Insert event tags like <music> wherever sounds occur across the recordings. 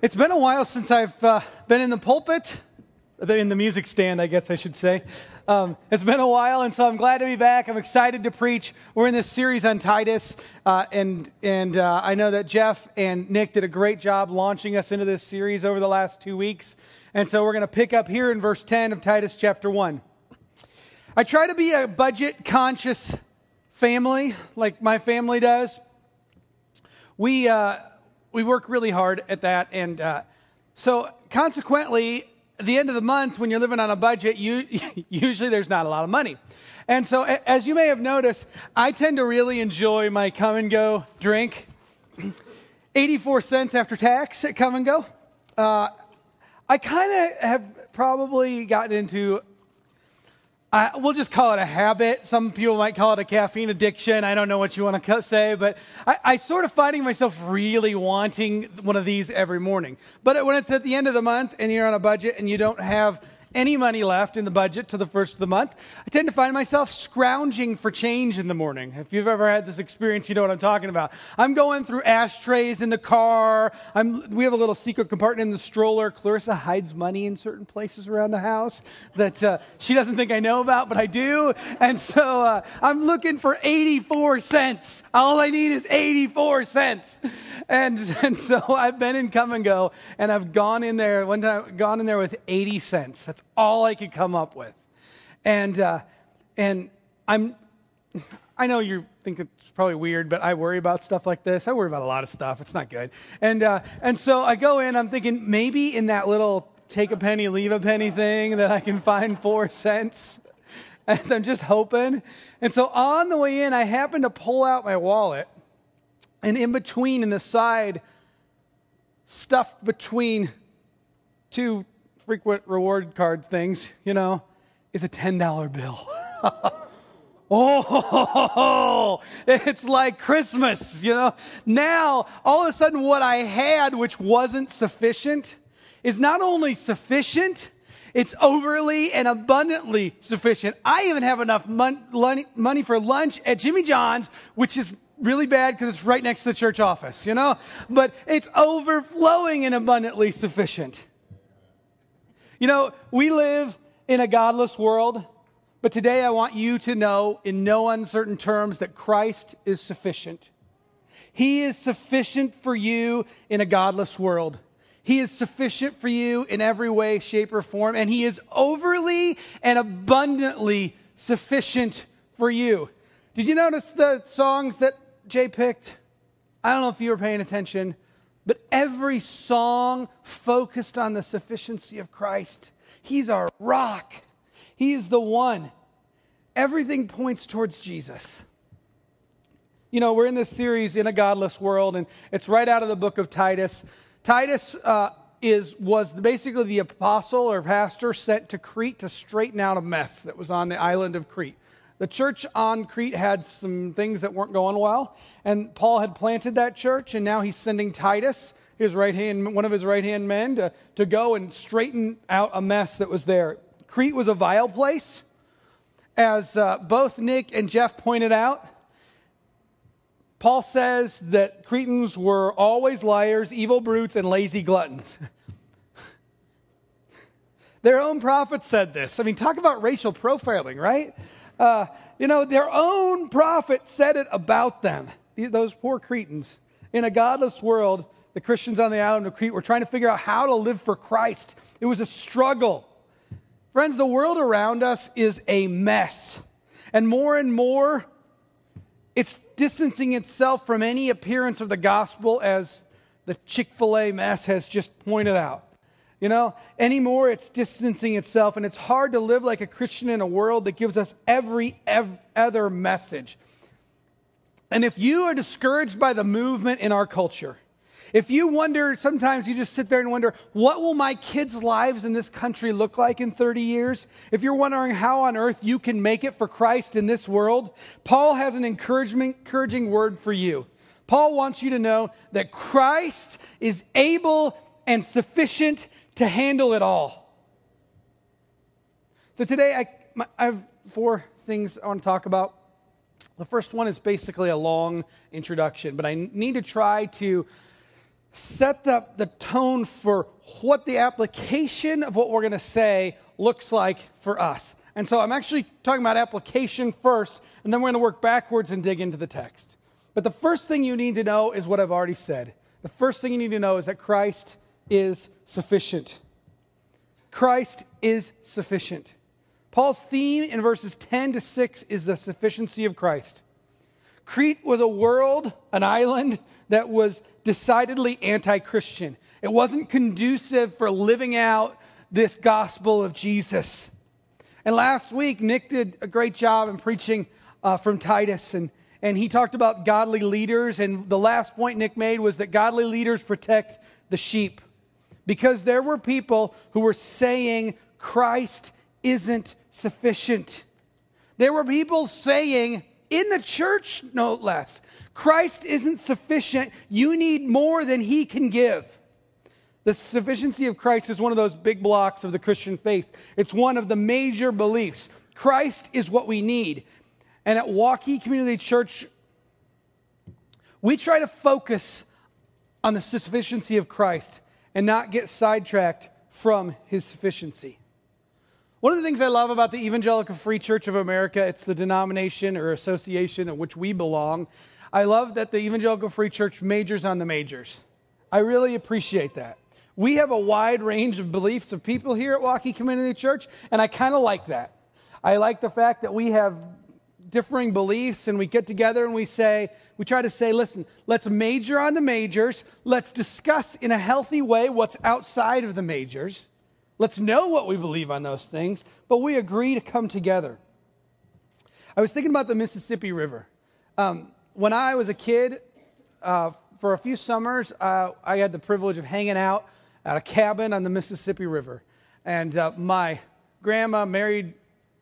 It's been a while since I've uh, been in the pulpit, in the music stand, I guess I should say. Um, it's been a while, and so I'm glad to be back. I'm excited to preach. We're in this series on Titus, uh, and and uh, I know that Jeff and Nick did a great job launching us into this series over the last two weeks. And so we're going to pick up here in verse 10 of Titus chapter 1. I try to be a budget conscious family, like my family does. We uh, we work really hard at that. And uh, so, consequently, at the end of the month, when you're living on a budget, you, <laughs> usually there's not a lot of money. And so, as you may have noticed, I tend to really enjoy my Kum & Go drink. <clears throat> 84 cents after tax at Kum & Go. Uh, I kind of have probably gotten into I, we'll just call it a habit. Some people might call it a caffeine addiction. I don't know what you want to say, but I, I sort of finding myself really wanting one of these every morning. But when it's at the end of the month and you're on a budget and you don't have any money left in the budget to the first of the month, I tend to find myself scrounging for change in the morning. If you've ever had this experience, you know what I'm talking about. I'm going through ashtrays in the car. I'm, we have a little secret compartment in the stroller. Clarissa hides money in certain places around the house that uh, she doesn't think I know about, but I do. And so uh, I'm looking for 84 cents. All I need is 84 cents. And, <laughs> and so I've been in Kum & Go, and I've gone in there one time, gone in there with 80 cents. That's all I could come up with. And, uh, and I'm, I know you think it's probably weird, but I worry about stuff like this. I worry about a lot of stuff. It's not good. And, uh, and so I go in, I'm thinking maybe in that little take a penny, leave a penny thing that I can find four cents. <laughs> And I'm just hoping. And so on the way in, I happen to pull out my wallet. And in between, in the side, stuffed between two frequent reward card things, you know, is a $10 bill. <laughs> oh, <laughs> it's like Christmas, you know. Now, all of a sudden, what I had, which wasn't sufficient, is not only sufficient, it's overly and abundantly sufficient. I even have enough mon- money for lunch at Jimmy John's, which is really bad because it's right next to the church office, you know? But it's overflowing and abundantly sufficient. You know, we live in a godless world, but today I want you to know in no uncertain terms that Christ is sufficient. He is sufficient for you in a godless world. He is sufficient for you in every way, shape, or form, and He is overly and abundantly sufficient for you. Did you notice the songs that Jay picked? I don't know if you were paying attention, but every song focused on the sufficiency of Christ. He's our rock, He is the one. Everything points towards Jesus. You know, we're in this series in a godless world, and it's right out of the book of Titus. Titus uh, is was basically the apostle or pastor sent to Crete to straighten out a mess that was on the island of Crete. The church on Crete had some things that weren't going well, and Paul had planted that church, and now he's sending Titus, his right hand, one of his right hand men, to, to go and straighten out a mess that was there. Crete was a vile place, as uh, both Nick and Jeff pointed out. Paul says that Cretans were always liars, evil brutes, and lazy gluttons. <laughs> Their own prophet said this. I mean, talk about racial profiling, right? Uh, you know, their own prophet said it about them, those poor Cretans. In a godless world, the Christians on the island of Crete were trying to figure out how to live for Christ. It was a struggle. Friends, the world around us is a mess. And more and more, it's distancing itself from any appearance of the gospel, as the Chick fil A mess has just pointed out. You know, anymore it's distancing itself, and it's hard to live like a Christian in a world that gives us every ev- other message. And if you are discouraged by the movement in our culture, if you wonder, sometimes you just sit there and wonder, what will my kids' lives in this country look like in 30 years? If you're wondering how on earth you can make it for Christ in this world, Paul has an encouragement, encouraging word for you. Paul wants you to know that Christ is able and sufficient to handle it all. So today I, my, I have four things I want to talk about. The first one is basically a long introduction, but I need to try to set the, the tone for what the application of what we're going to say looks like for us. And so I'm actually talking about application first, and then we're going to work backwards and dig into the text. But the first thing you need to know is what I've already said. The first thing you need to know is that Christ is sufficient. Christ is sufficient. Paul's theme in verses 10 to 6 is the sufficiency of Christ. Crete was a world, an island that was decidedly anti Christian. It wasn't conducive for living out this gospel of Jesus. And last week, Nick did a great job in preaching uh, from Titus, and, and he talked about godly leaders. And the last point Nick made was that godly leaders protect the sheep because there were people who were saying Christ isn't sufficient. There were people saying, in the church, no less, Christ isn't sufficient. You need more than he can give. The sufficiency of Christ is one of those big blocks of the Christian faith. It's one of the major beliefs. Christ is what we need. And at Waukee Community Church, we try to focus on the sufficiency of Christ and not get sidetracked from his sufficiency. One of the things I love about the Evangelical Free Church of America, it's the denomination or association in which we belong. I love that the Evangelical Free Church majors on the majors. I really appreciate that. We have a wide range of beliefs of people here at Waukee Community Church, and I kind of like that. I like the fact that we have differing beliefs and we get together and we say, we try to say, listen, let's major on the majors. Let's discuss in a healthy way what's outside of the majors. Let's know what we believe on those things, but we agree to come together. I was thinking about the Mississippi River. Um, when I was a kid, uh, for a few summers, uh, I had the privilege of hanging out at a cabin on the Mississippi River. And uh, my grandma married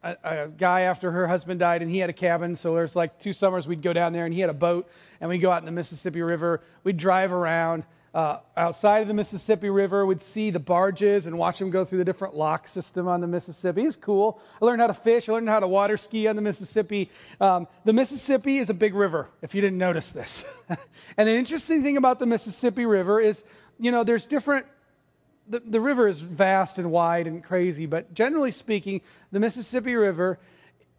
a, a, guy after her husband died, and he had a cabin. So there's like two summers we'd go down there, and he had a boat, and we'd go out in the Mississippi River. We'd drive around. Uh, outside of the Mississippi River, we'd see the barges and watch them go through the different lock system on the Mississippi. It's cool. I learned how to fish. I learned how to water ski on the Mississippi. Um, the Mississippi is a big river, if you didn't notice this. <laughs> and an interesting thing about the Mississippi River is, you know, there's different the, the river is vast and wide and crazy, but generally speaking, the Mississippi River,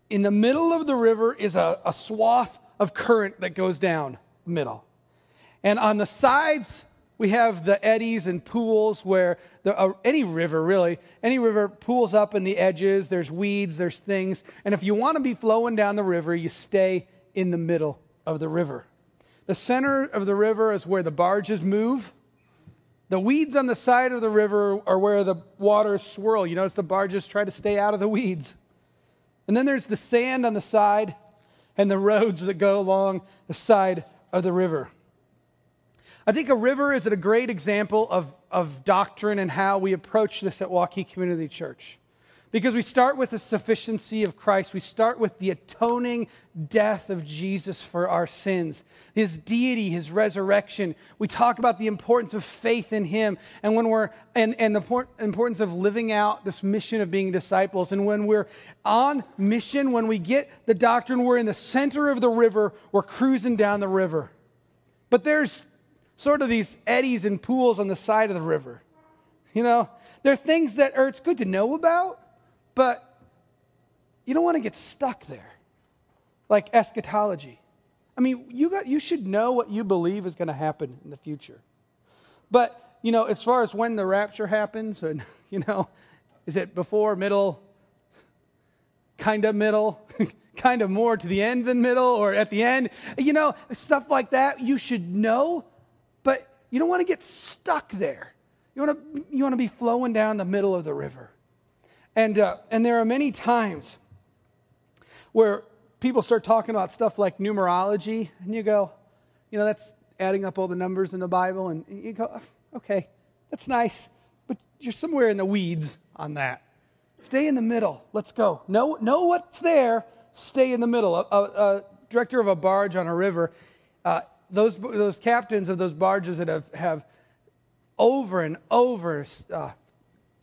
in the middle of the river is a, a swath of current that goes down the middle. And on the sides, we have the eddies and pools where the, uh, any river, really, any river pools up in the edges. There's weeds, there's things. And if you want to be flowing down the river, you stay in the middle of the river. The center of the river is where the barges move the weeds on the side of the river are where the waters swirl. You notice the barges try to stay out of the weeds. And then there's the sand on the side and the roads that go along the side of the river. I think a river is a great example of, of doctrine and how we approach this at Waukee Community Church. Because we start with the sufficiency of Christ. We start with the atoning death of Jesus for our sins, his deity, his resurrection. We talk about the importance of faith in him and when we're and, and the importance of living out this mission of being disciples. And when we're on mission, when we get the doctrine, we're in the center of the river, we're cruising down the river. But there's sort of these eddies and pools on the side of the river. You know, there are things that are it's good to know about but you don't want to get stuck there, like eschatology. I mean, you, got, you should know what you believe is going to happen in the future. But, you know, as far as when the rapture happens, and, <laughs> you know, is it before, middle, kind of middle, <laughs> kind of more to the end than middle, or at the end? You know, stuff like that you should know, but you don't want to get stuck there. You want to, you want to be flowing down the middle of the river. And, uh, and there are many times where people start talking about stuff like numerology, and you go, you know, that's adding up all the numbers in the Bible, and you go, okay, that's nice, but you're somewhere in the weeds on that. Stay in the middle. Let's go. Know, know what's there. Stay in the middle. A, a, a director of a barge on a river, uh, those, those captains of those barges that have, have over and over uh,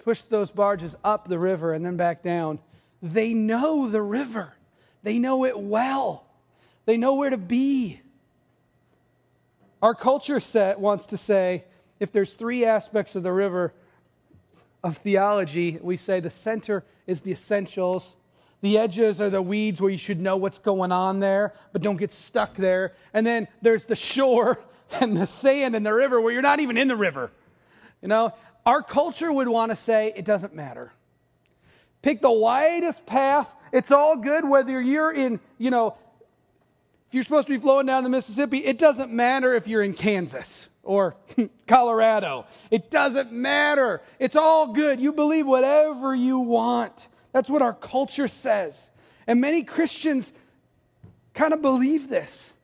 push those barges up the river and then back down, they know the river. They know it well. They know where to be. Our culture set wants to say, if there's three aspects of the river of theology, we say the center is the essentials. The edges are the weeds where you should know what's going on there, but don't get stuck there. And then there's the shore <laughs> and the sand and the river where you're not even in the river. You know, our culture would want to say it doesn't matter. Pick the widest path. It's all good whether you're in, you know, if you're supposed to be flowing down the Mississippi, it doesn't matter if you're in Kansas or <laughs> Colorado. It doesn't matter. It's all good. You believe whatever you want. That's what our culture says. And many Christians kind of believe this.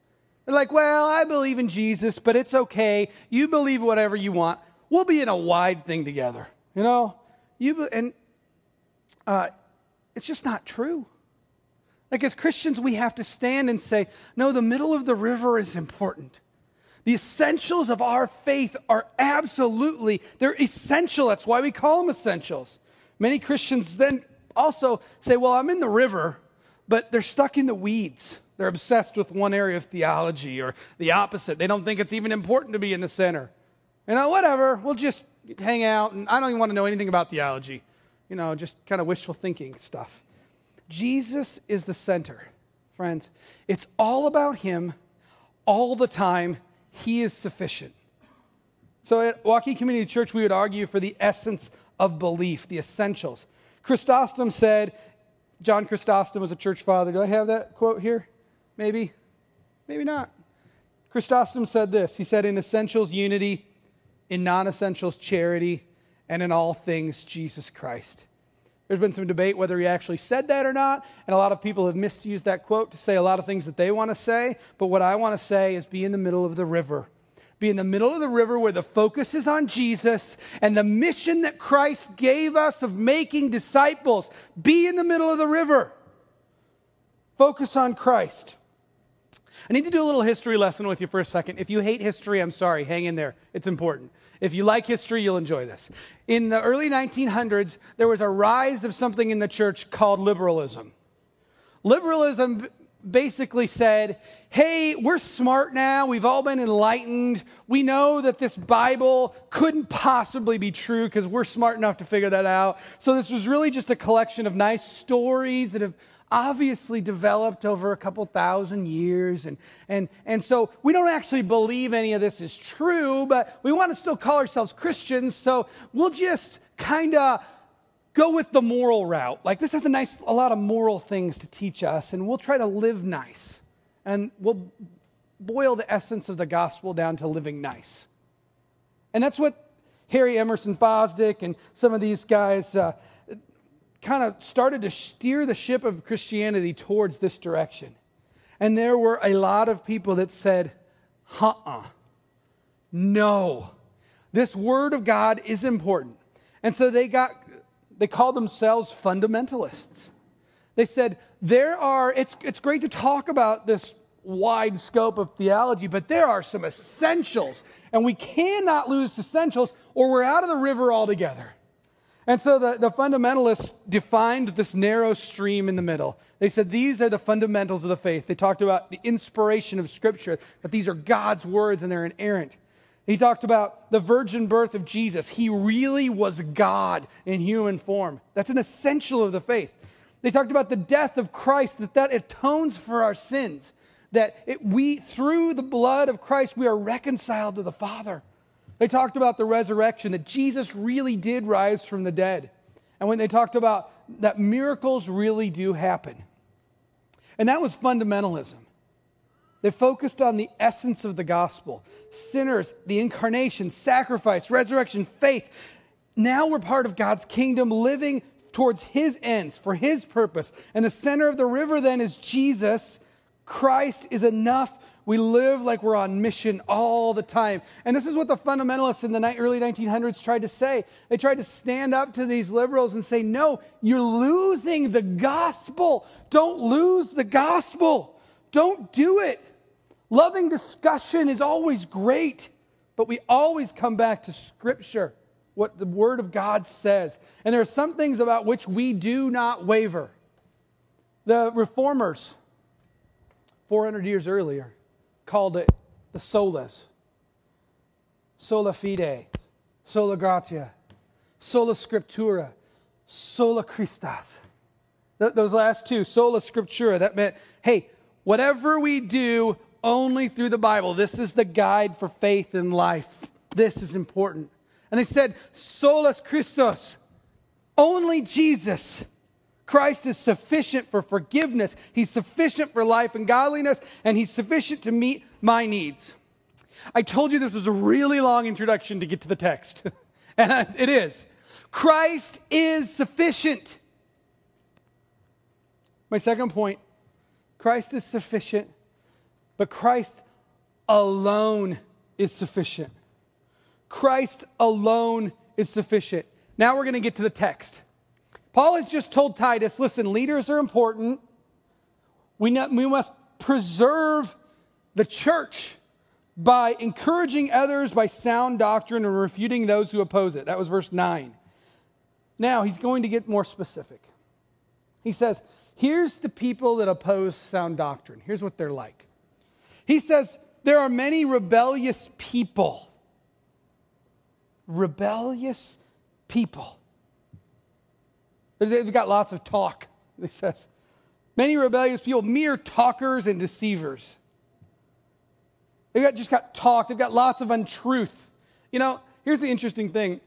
They're like, well, I believe in Jesus, but it's okay. You believe whatever you want. We'll be in a wide thing together. You know? You and uh, it's just not true. Like as Christians, we have to stand and say, no, the middle of the river is important. The essentials of our faith are absolutely, they're essential. That's why we call them essentials. Many Christians then also say, well, I'm in the river, but they're stuck in the weeds. They're obsessed with one area of theology or the opposite. They don't think it's even important to be in the center. You know, whatever, we'll just hang out, and I don't even want to know anything about theology. You know, just kind of wishful thinking stuff. Jesus is the center, friends. It's all about Him all the time he is sufficient. So at Waukee Community Church, we would argue for the essence of belief, the essentials. Chrysostom said, John Chrysostom was a church father. Do I have that quote here? Maybe. Maybe not. Chrysostom said this He said, In essentials, unity, in non essentials, charity, and in all things, Jesus Christ. There's been some debate whether he actually said that or not, and a lot of people have misused that quote to say a lot of things that they want to say. But what I want to say is be in the middle of the river. Be in the middle of the river where the focus is on Jesus and the mission that Christ gave us of making disciples. Be in the middle of the river. Focus on Christ. I need to do a little history lesson with you for a second. If you hate history, I'm sorry. Hang in there. It's important. If you like history, you'll enjoy this. In the early 1900s, there was a rise of something in the church called liberalism. Liberalism basically said, hey, we're smart now. We've all been enlightened. We know that this Bible couldn't possibly be true because we're smart enough to figure that out. So this was really just a collection of nice stories that have obviously developed over a couple thousand years. And, and, and so we don't actually believe any of this is true, but we want to still call ourselves Christians. So we'll just kind of go with the moral route. Like this has a nice, a lot of moral things to teach us, and we'll try to live nice. And we'll boil the essence of the gospel down to living nice. And that's what Harry Emerson Fosdick and some of these guys uh, kind of started to steer the ship of Christianity towards this direction. And there were a lot of people that said, uh uh, no, this word of God is important. And so they got, they called themselves fundamentalists. They said, there are, it's, it's great to talk about this wide scope of theology, but there are some essentials, and we cannot lose essentials or we're out of the river altogether. And so the, the fundamentalists defined this narrow stream in the middle. They said these are the fundamentals of the faith. They talked about the inspiration of Scripture, that these are God's words and they're inerrant. He talked about the virgin birth of Jesus. He really was God in human form. That's an essential of the faith. They talked about the death of Christ, that that atones for our sins, that it, we, through the blood of Christ, we are reconciled to the Father. They talked about the resurrection, that Jesus really did rise from the dead. And when they talked about that miracles really do happen. And that was fundamentalism. They focused on the essence of the gospel sinners, the incarnation, sacrifice, resurrection, faith. Now we're part of God's kingdom, living towards his ends, for his purpose. And the center of the river then is Jesus. Christ is enough we live like we're on mission all the time. And this is what the fundamentalists in the early 1900s tried to say. They tried to stand up to these liberals and say, No, you're losing the gospel. Don't lose the gospel. Don't do it. Loving discussion is always great, but we always come back to Scripture, what the Word of God says. And there are some things about which we do not waver. The reformers, 400 years earlier, called it the solas. sola fide, sola gratia, sola scriptura, sola Christus. Th- those last two, sola scriptura, that meant, hey, whatever we do, only through the Bible. This is the guide for faith and life. This is important. And they said, solus Christus, only Jesus. Christ is sufficient for forgiveness. He's sufficient for life and godliness, and He's sufficient to meet my needs. I told you this was a really long introduction to get to the text, <laughs> and it is. Christ is sufficient. My second point Christ is sufficient, but Christ alone is sufficient. Christ alone is sufficient. Now we're going to get to the text. Paul has just told Titus listen, leaders are important. We, we must preserve the church by encouraging others by sound doctrine and refuting those who oppose it. That was verse 9. Now he's going to get more specific. He says, Here's the people that oppose sound doctrine. Here's what they're like. He says, There are many rebellious people. Rebellious people. They've got lots of talk, <laughs> he says. Many rebellious people, mere talkers and deceivers. They've got, just got talk, they've got lots of untruth. You know, here's the interesting thing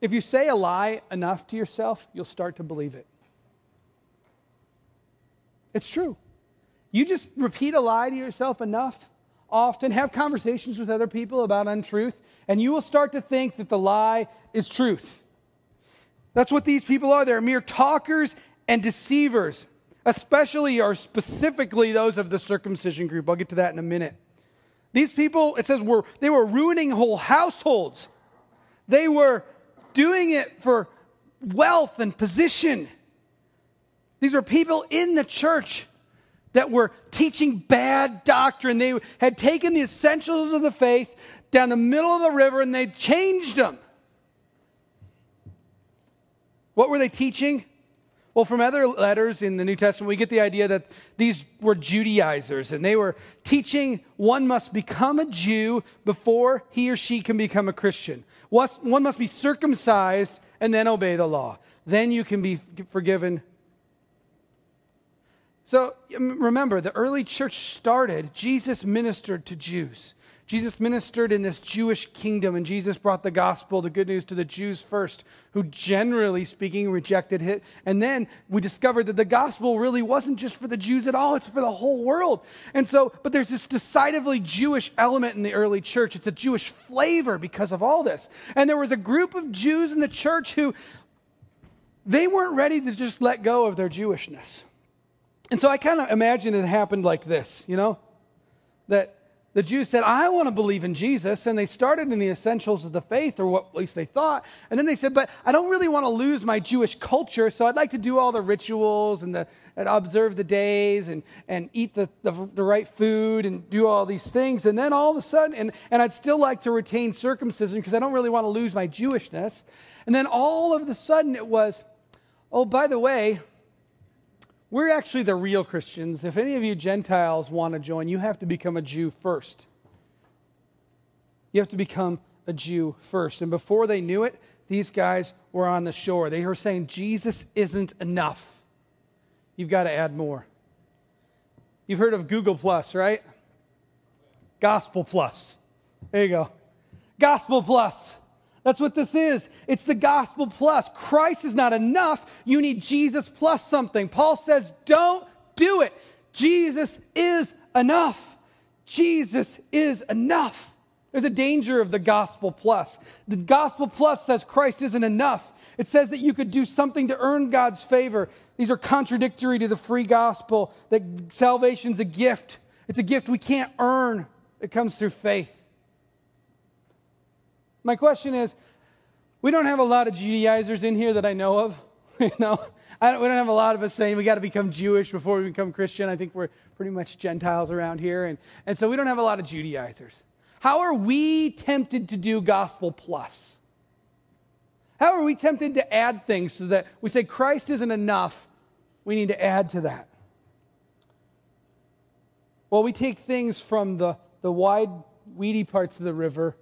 if you say a lie enough to yourself, you'll start to believe it. It's true. You just repeat a lie to yourself enough, often have conversations with other people about untruth, and you will start to think that the lie is truth. That's what these people are. They're mere talkers and deceivers, especially or specifically those of the circumcision group. I'll get to that in a minute. These people, it says, were they were ruining whole households. They were doing it for wealth and position. These were people in the church that were teaching bad doctrine. They had taken the essentials of the faith down the middle of the river and they changed them. What were they teaching? Well, from other letters in the New Testament, we get the idea that these were Judaizers and they were teaching one must become a Jew before he or she can become a Christian. One must be circumcised and then obey the law. Then you can be forgiven. So um, remember, the early church started, Jesus ministered to Jews. Jesus ministered in this Jewish kingdom, and Jesus brought the gospel, the good news, to the Jews first, who generally speaking rejected it. And then we discovered that the gospel really wasn't just for the Jews at all, it's for the whole world. And so, but there's this decidedly Jewish element in the early church. It's a Jewish flavor because of all this. And there was a group of Jews in the church who they weren't ready to just let go of their Jewishness. And so I kind of imagine it happened like this, you know? That the Jews said, I want to believe in Jesus. And they started in the essentials of the faith, or what at least they thought. And then they said, But I don't really want to lose my Jewish culture, so I'd like to do all the rituals and, the, and observe the days and, and eat the, the, the, right food and do all these things. And then all of a sudden, and, and I'd still like to retain circumcision because I don't really want to lose my Jewishness. And then all of a sudden it was, Oh, by the way, we're actually the real Christians. If any of you Gentiles want to join, you have to become a Jew first. You have to become a Jew first. And before they knew it, these guys were on the shore. They were saying, Jesus isn't enough. You've got to add more. You've heard of Google Plus, right? Gospel Plus. There you go. Gospel Plus. That's what this is. It's the gospel plus. Christ is not enough. You need Jesus plus something. Paul says, don't do it. Jesus is enough. Jesus is enough. There's a danger of the gospel plus. The gospel plus says Christ isn't enough. It says that you could do something to earn God's favor. These are contradictory to the free gospel that salvation's a gift. It's a gift we can't earn, it comes through faith. My question is we don't have a lot of Judaizers in here that I know of. <laughs> you know, don't, we don't have a lot of us saying we got to become Jewish before we become Christian. I think we're pretty much Gentiles around here. And, and so we don't have a lot of Judaizers. How are we tempted to do gospel plus? How are we tempted to add things so that we say Christ isn't enough? We need to add to that. Well, we take things from the, the wide, weedy parts of the river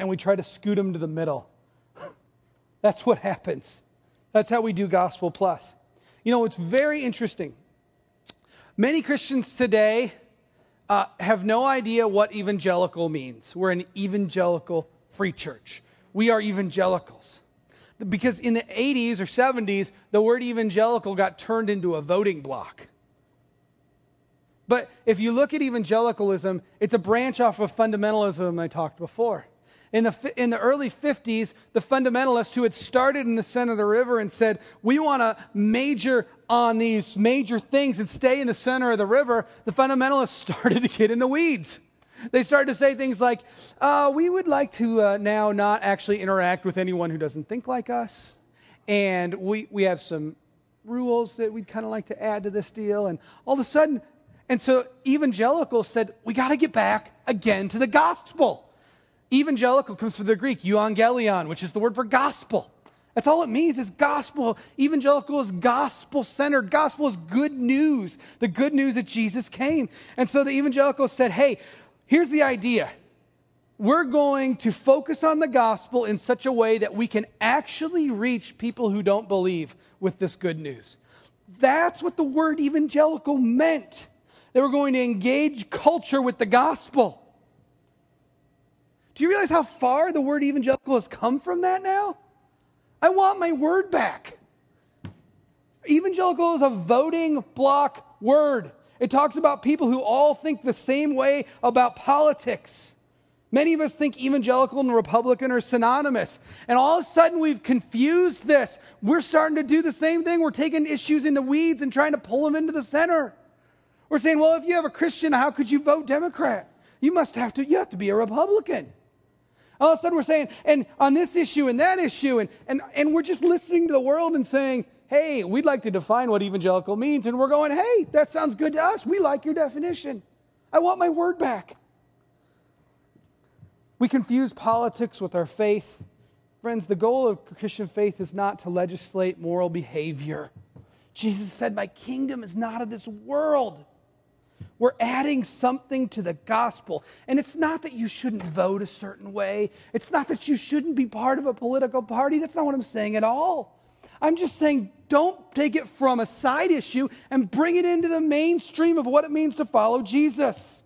and we try to scoot them to the middle. <laughs> That's what happens. That's how we do Gospel Plus. You know, it's very interesting. Many Christians today uh, have no idea what evangelical means. We're an evangelical free church. We are evangelicals. Because in the 80s or 70s, the word evangelical got turned into a voting block. But if you look at evangelicalism, it's a branch off of fundamentalism I talked before. In the, in the early 50s, the fundamentalists who had started in the center of the river and said, We want to major on these major things and stay in the center of the river, the fundamentalists <laughs> started to get in the weeds. They started to say things like, uh, We would like to uh, now not actually interact with anyone who doesn't think like us. And we, we have some rules that we'd kind of like to add to this deal. And all of a sudden, and so evangelicals said, we got to get back again to the gospel. Evangelical comes from the Greek, euangelion, which is the word for gospel. That's all it means is gospel. Evangelical is gospel centered. Gospel is good news, the good news that Jesus came. And so the evangelicals said, hey, here's the idea. We're going to focus on the gospel in such a way that we can actually reach people who don't believe with this good news. That's what the word evangelical meant. They were going to engage culture with the gospel. Do you realize how far the word evangelical has come from that now? I want my word back. Evangelical is a voting block word. It talks about people who all think the same way about politics. Many of us think evangelical and Republican are synonymous. And all of a sudden, we've confused this. We're starting to do the same thing. We're taking issues in the weeds and trying to pull them into the center. We're saying, well, if you have a Christian, how could you vote Democrat? You must have to, you have to be a Republican. All of a sudden we're saying, and on this issue and that issue, and, and, and we're just listening to the world and saying, hey, we'd like to define what evangelical means. And we're going, hey, that sounds good to us. We like your definition. I want my word back. We confuse politics with our faith. Friends, the goal of Christian faith is not to legislate moral behavior. Jesus said, My kingdom is not of this world. We're adding something to the gospel. And it's not that you shouldn't vote a certain way, it's not that you shouldn't be part of a political party. That's not what I'm saying at all. I'm just saying don't take it from a side issue and bring it into the mainstream of what it means to follow Jesus.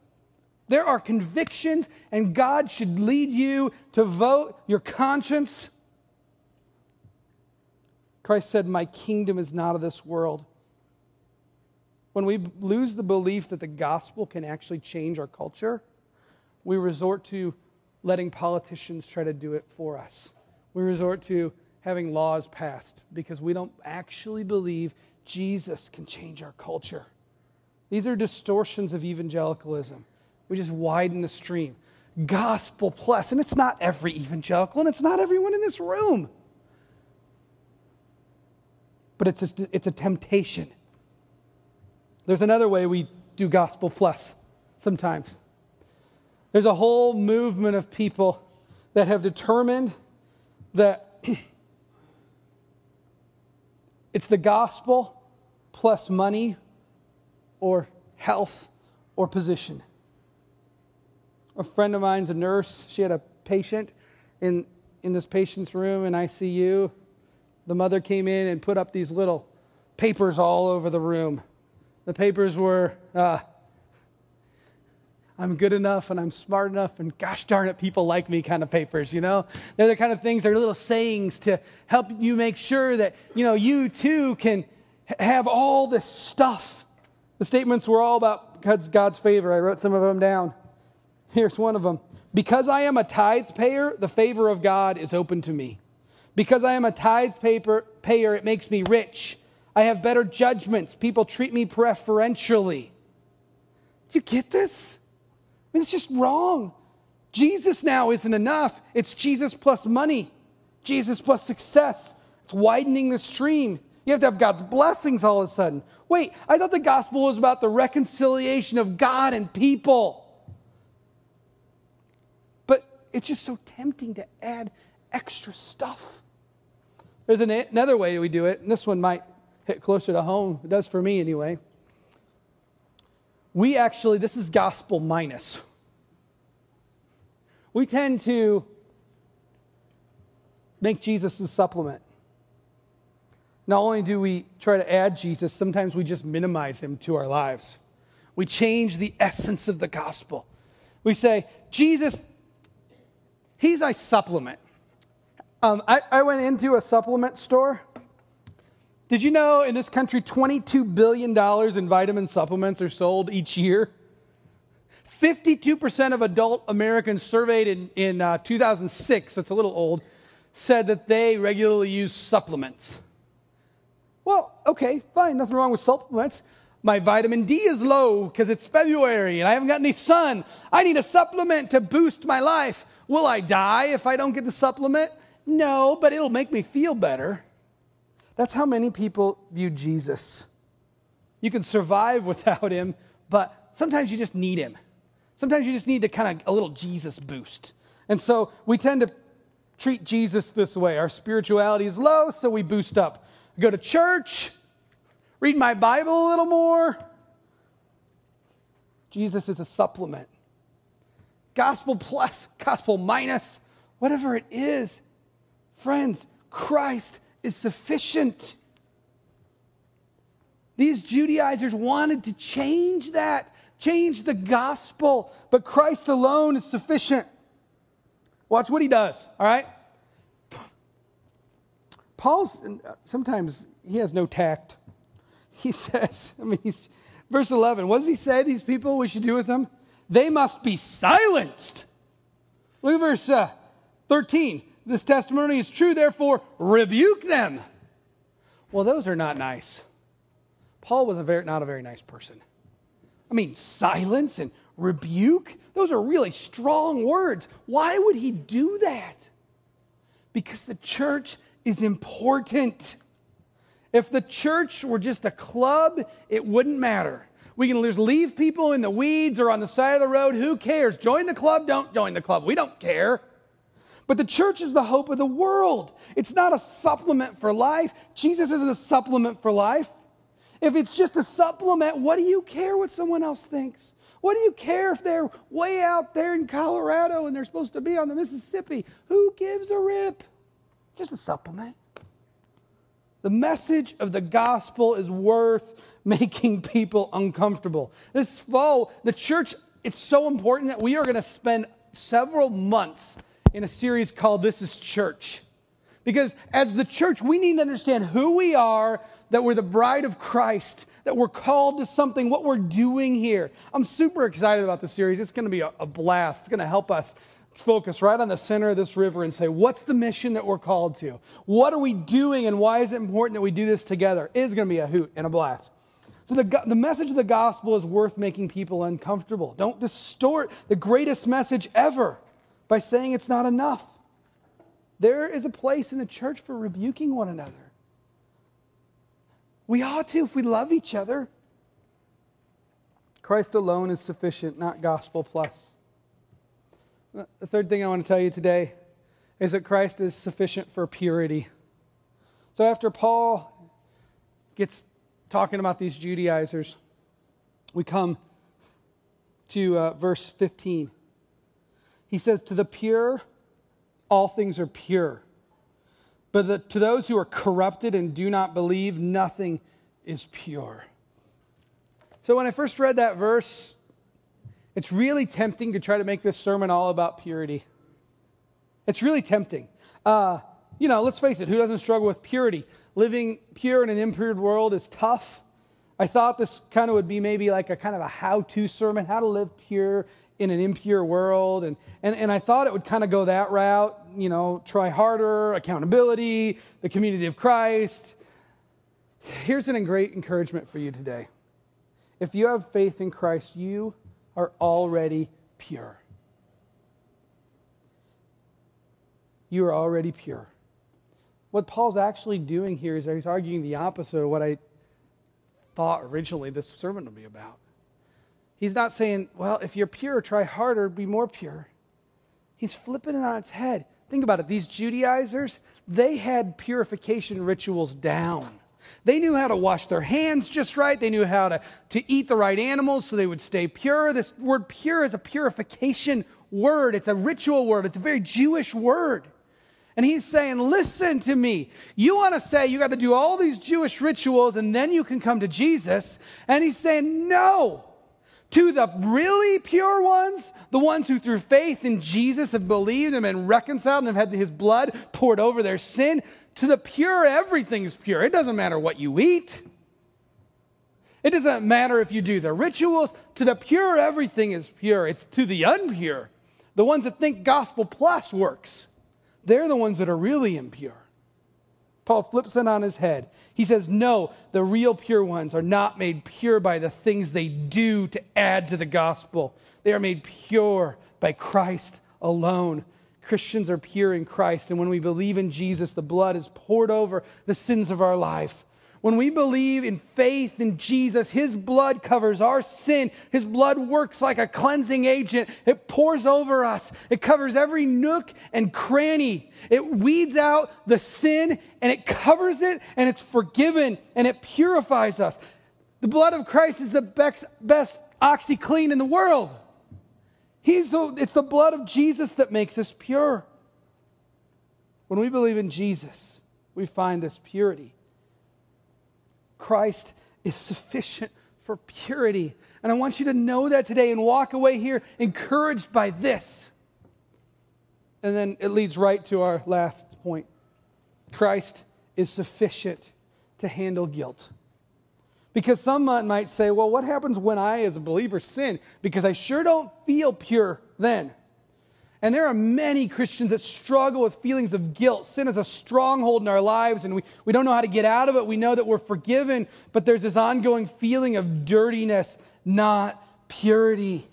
There are convictions, and God should lead you to vote your conscience. Christ said, My kingdom is not of this world. When we lose the belief that the gospel can actually change our culture, we resort to letting politicians try to do it for us. We resort to having laws passed because we don't actually believe Jesus can change our culture. These are distortions of evangelicalism. We just widen the stream. Gospel plus, and it's not every evangelical, and it's not everyone in this room. But it's a, it's a temptation there's another way we do gospel plus sometimes. There's a whole movement of people that have determined that <clears throat> it's the gospel plus money or health or position. A friend of mine's a nurse. She had a patient in, in this patient's room in ICU. The mother came in and put up these little papers all over the room the papers were, uh, I'm good enough and I'm smart enough, and gosh darn it, people like me kind of papers, you know? They're the kind of things, they're little sayings to help you make sure that, you know, you too can have all this stuff. The statements were all about God's favor. I wrote some of them down. Here's one of them Because I am a tithe payer, the favor of God is open to me. Because I am a tithe payer, it makes me rich. I have better judgments. People treat me preferentially. Do you get this? I mean, it's just wrong. Jesus now isn't enough. It's Jesus plus money, Jesus plus success. It's widening the stream. You have to have God's blessings all of a sudden. Wait, I thought the gospel was about the reconciliation of God and people. But it's just so tempting to add extra stuff. There's an, another way we do it, and this one might hit closer to home. It does for me anyway. We actually, this is gospel minus. We tend to make Jesus the supplement. Not only do we try to add Jesus, sometimes we just minimize him to our lives. We change the essence of the gospel. We say, Jesus, he's a supplement. Um, I, I went into a supplement store. Did you know in this country, $22 billion in vitamin supplements are sold each year? 52% of adult Americans surveyed in, in uh, 2006, so it's a little old, said that they regularly use supplements. Well, okay, fine, nothing wrong with supplements. My vitamin D is low because it's February and I haven't got any sun. I need a supplement to boost my life. Will I die if I don't get the supplement? No, but it'll make me feel better. That's how many people view Jesus. You can survive <laughs> without him, but sometimes you just need him. Sometimes you just need to kind of a little Jesus boost. And so we tend to treat Jesus this way. Our spirituality is low, so we boost up. I go to church, read my Bible a little more. Jesus is a supplement. Gospel plus, gospel minus, whatever it is. Friends, Christ is sufficient. These Judaizers wanted to change that, change the gospel, but Christ alone is sufficient. Watch what he does, all right? Paul's sometimes he has no tact. He <laughs> says, I mean, he's, verse 11, what does he say these people we should do with them? They must be silenced. Look at verse uh, 13. This testimony is true, therefore rebuke them. Well, those are not nice. Paul was a very, not a very nice person. I mean, silence and rebuke, those are really strong words. Why would he do that? Because the church is important. If the church were just a club, it wouldn't matter. We can just leave people in the weeds or on the side of the road. Who cares? Join the club, don't join the club. We don't care. But the church is the hope of the world. It's not a supplement for life. Jesus isn't a supplement for life. If it's just a supplement, what do you care what someone else thinks? What do you care if they're way out there in Colorado and they're supposed to be on the Mississippi? Who gives a rip? Just a supplement. The message of the gospel is worth <laughs> making people uncomfortable. This fall, the church, it's so important that we are going to spend several months in a series called This is Church. Because as the church, we need to understand who we are, that we're the bride of Christ, that we're called to something, what we're doing here. I'm super excited about this series. It's going to be a, a blast. It's going to help us focus right on the center of this river and say, what's the mission that we're called to? What are we doing and why is it important that we do this together? It is going to be a hoot and a blast. So, the, the message of the gospel is worth making people uncomfortable. Don't distort the greatest message ever by saying it's not enough. There is a place in the church for rebuking one another. We ought to if we love each other. Christ alone is sufficient, not gospel plus. The third thing I want to tell you today is that Christ is sufficient for purity. So after Paul gets talking about these Judaizers, we come to uh, verse 15. He says, To the pure, all things are pure. But the, to those who are corrupted and do not believe, nothing is pure. So when I first read that verse, it's really tempting to try to make this sermon all about purity. It's really tempting. Uh, you know, let's face it, who doesn't struggle with purity? Living pure in an impure world is tough. I thought this kind of would be maybe like a kind of a how to sermon, how to live pure in an impure world. And, and, and I thought it would kind of go that route, you know, try harder, accountability, the community of Christ. Here's an great encouragement for you today. If you have faith in Christ, you are already pure. You are already pure. What Paul's actually doing here is he's arguing the opposite of what I thought originally this sermon would be about. He's not saying, well, if you're pure, try harder, be more pure. He's flipping it on its head. Think about it. These Judaizers, they had purification rituals down. They knew how to wash their hands just right. They knew how to, to eat the right animals so they would stay pure. This word pure is a purification word, it's a ritual word, it's a very Jewish word. And he's saying, Listen to me. You want to say you got to do all these Jewish rituals and then you can come to Jesus. And he's saying, No. To the really pure ones, the ones who through faith in Jesus have believed and been reconciled and have had his blood poured over their sin, to the pure, everything's pure. It doesn't matter what you eat. It doesn't matter if you do the rituals. To the pure, everything is pure. It's to the unpure, the ones that think gospel plus works they're the ones that are really impure. Paul flips it on his head. He says, No, the real pure ones are not made pure by the things they do to add to the gospel. They are made pure by Christ alone. Christians are pure in Christ, and when we believe in Jesus, the blood is poured over the sins of our life. When we believe in faith in Jesus, His blood covers our sin. His blood works like a cleansing agent. It pours over us, it covers every nook and cranny. It weeds out the sin and it covers it and it's forgiven and it purifies us. The blood of Christ is the best, best OxiClean in the world. He's the, it's the blood of Jesus that makes us pure. When we believe in Jesus, we find this purity. Christ is sufficient for purity. And I want you to know that today and walk away here encouraged by this. And then it leads right to our last point Christ is sufficient to handle guilt. Because someone might say, well, what happens when I, as a believer, sin? Because I sure don't feel pure then. And there are many Christians that struggle with feelings of guilt. Sin is a stronghold in our lives, and we, we don't know how to get out of it. We know that we're forgiven, but there's this ongoing feeling of dirtiness, not purity.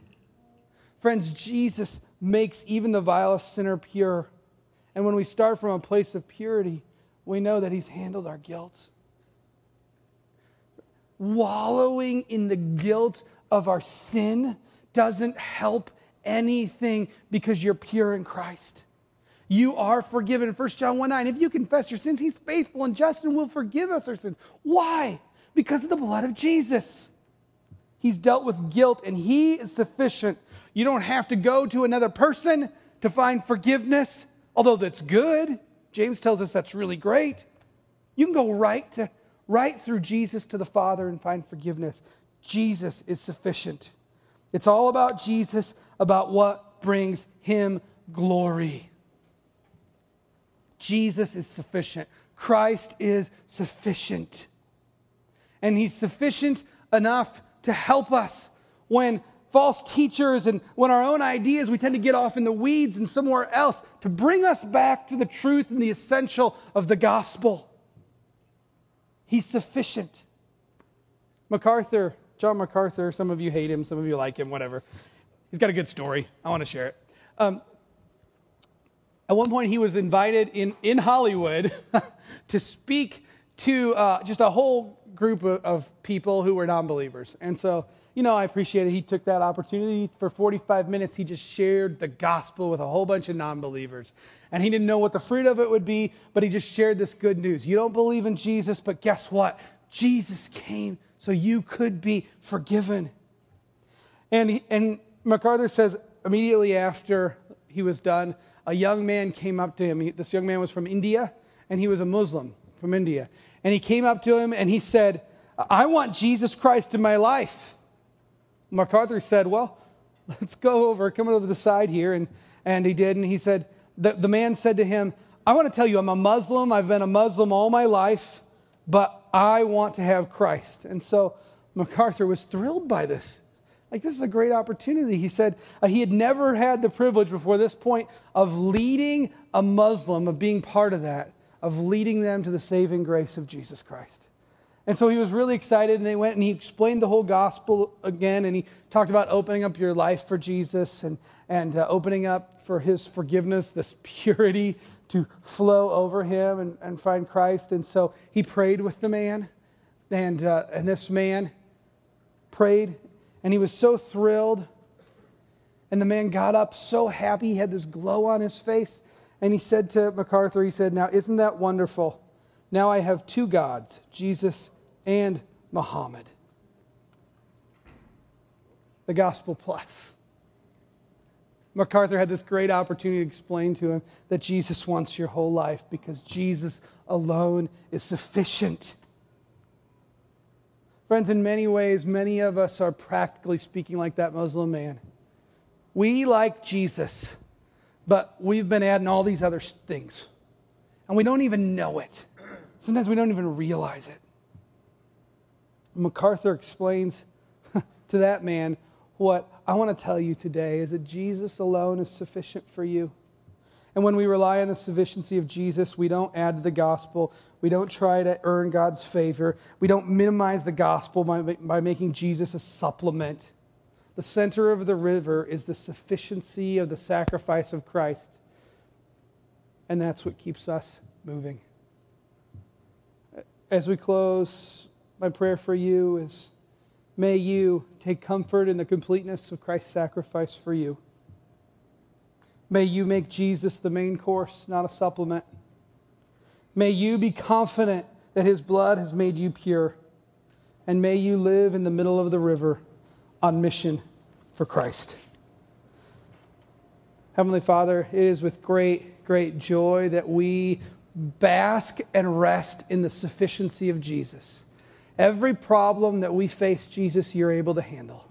Friends, Jesus makes even the vilest sinner pure. And when we start from a place of purity, we know that He's handled our guilt. Wallowing in the guilt of our sin doesn't help anything because you're pure in Christ. You are forgiven. 1 John 1 9. If you confess your sins, he's faithful and just and will forgive us our sins. Why? Because of the blood of Jesus. He's dealt with guilt and he is sufficient. You don't have to go to another person to find forgiveness, although that's good. James tells us that's really great. You can go right to right through Jesus to the Father and find forgiveness. Jesus is sufficient. It's all about Jesus, about what brings him glory. Jesus is sufficient. Christ is sufficient. And he's sufficient enough to help us when false teachers and when our own ideas, we tend to get off in the weeds and somewhere else to bring us back to the truth and the essential of the gospel. He's sufficient. MacArthur John MacArthur, some of you hate him, some of you like him, whatever. He's got a good story. I want to share it. Um, at one point, he was invited in, in Hollywood <laughs> to speak to uh, just a whole group of, of people who were non believers. And so, you know, I appreciate it. He took that opportunity. For 45 minutes, he just shared the gospel with a whole bunch of non believers. And he didn't know what the fruit of it would be, but he just shared this good news. You don't believe in Jesus, but guess what? Jesus came so you could be forgiven. And, and MacArthur says immediately after he was done, a young man came up to him. He, this young man was from India, and he was a Muslim from India. And he came up to him and he said, I want Jesus Christ in my life. MacArthur said, Well, <laughs> let's go over, come over to the side here. And, and he did. And he said, the, the man said to him, I want to tell you, I'm a Muslim. I've been a Muslim all my life, but I want to have Christ. And so MacArthur was thrilled by this. Like, this is a great opportunity. He said uh, he had never had the privilege before this point of leading a Muslim, of being part of that, of leading them to the saving grace of Jesus Christ. And so he was really excited, and they went and he explained the whole gospel again, and he talked about opening up your life for Jesus and, and uh, opening up for his forgiveness, this <laughs> purity to flow over him and, and find Christ. And so he prayed with the man, and, uh, and this man prayed, and he was so thrilled. And the man got up so happy, he had this glow on his face. And he said to MacArthur, he said, Now, isn't that wonderful? Now I have two gods, Jesus and Muhammad. The gospel plus. MacArthur had this great opportunity to explain to him that Jesus wants your whole life because Jesus alone is sufficient. Friends, in many ways, many of us are practically speaking like that Muslim man. We like Jesus, but we've been adding all these other things, and we don't even know it. Sometimes we don't even realize it. MacArthur explains <laughs> to that man what I want to tell you today is that Jesus alone is sufficient for you. And when we rely on the sufficiency of Jesus, we don't add to the gospel. We don't try to earn God's favor. We don't minimize the gospel by, by making Jesus a supplement. The center of the river is the sufficiency of the sacrifice of Christ. And that's what keeps us moving. As we close, my prayer for you is may you take comfort in the completeness of Christ's sacrifice for you. May you make Jesus the main course, not a supplement. May you be confident that his blood has made you pure. And may you live in the middle of the river on mission for Christ. Heavenly Father, it is with great, great joy that we bask and rest in the sufficiency of Jesus. Every problem that we face, Jesus, you're able to handle.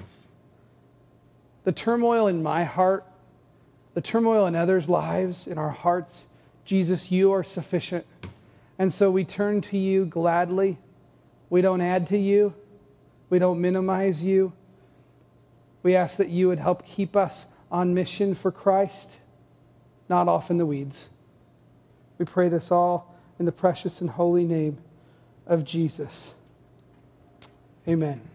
The turmoil in my heart the turmoil in others' lives, in our hearts, Jesus, you are sufficient. And so we turn to you gladly. We don't add to you, we don't minimize you. We ask that you would help keep us on mission for Christ, not off in the weeds. We pray this all in the precious and holy name of Jesus. Amen.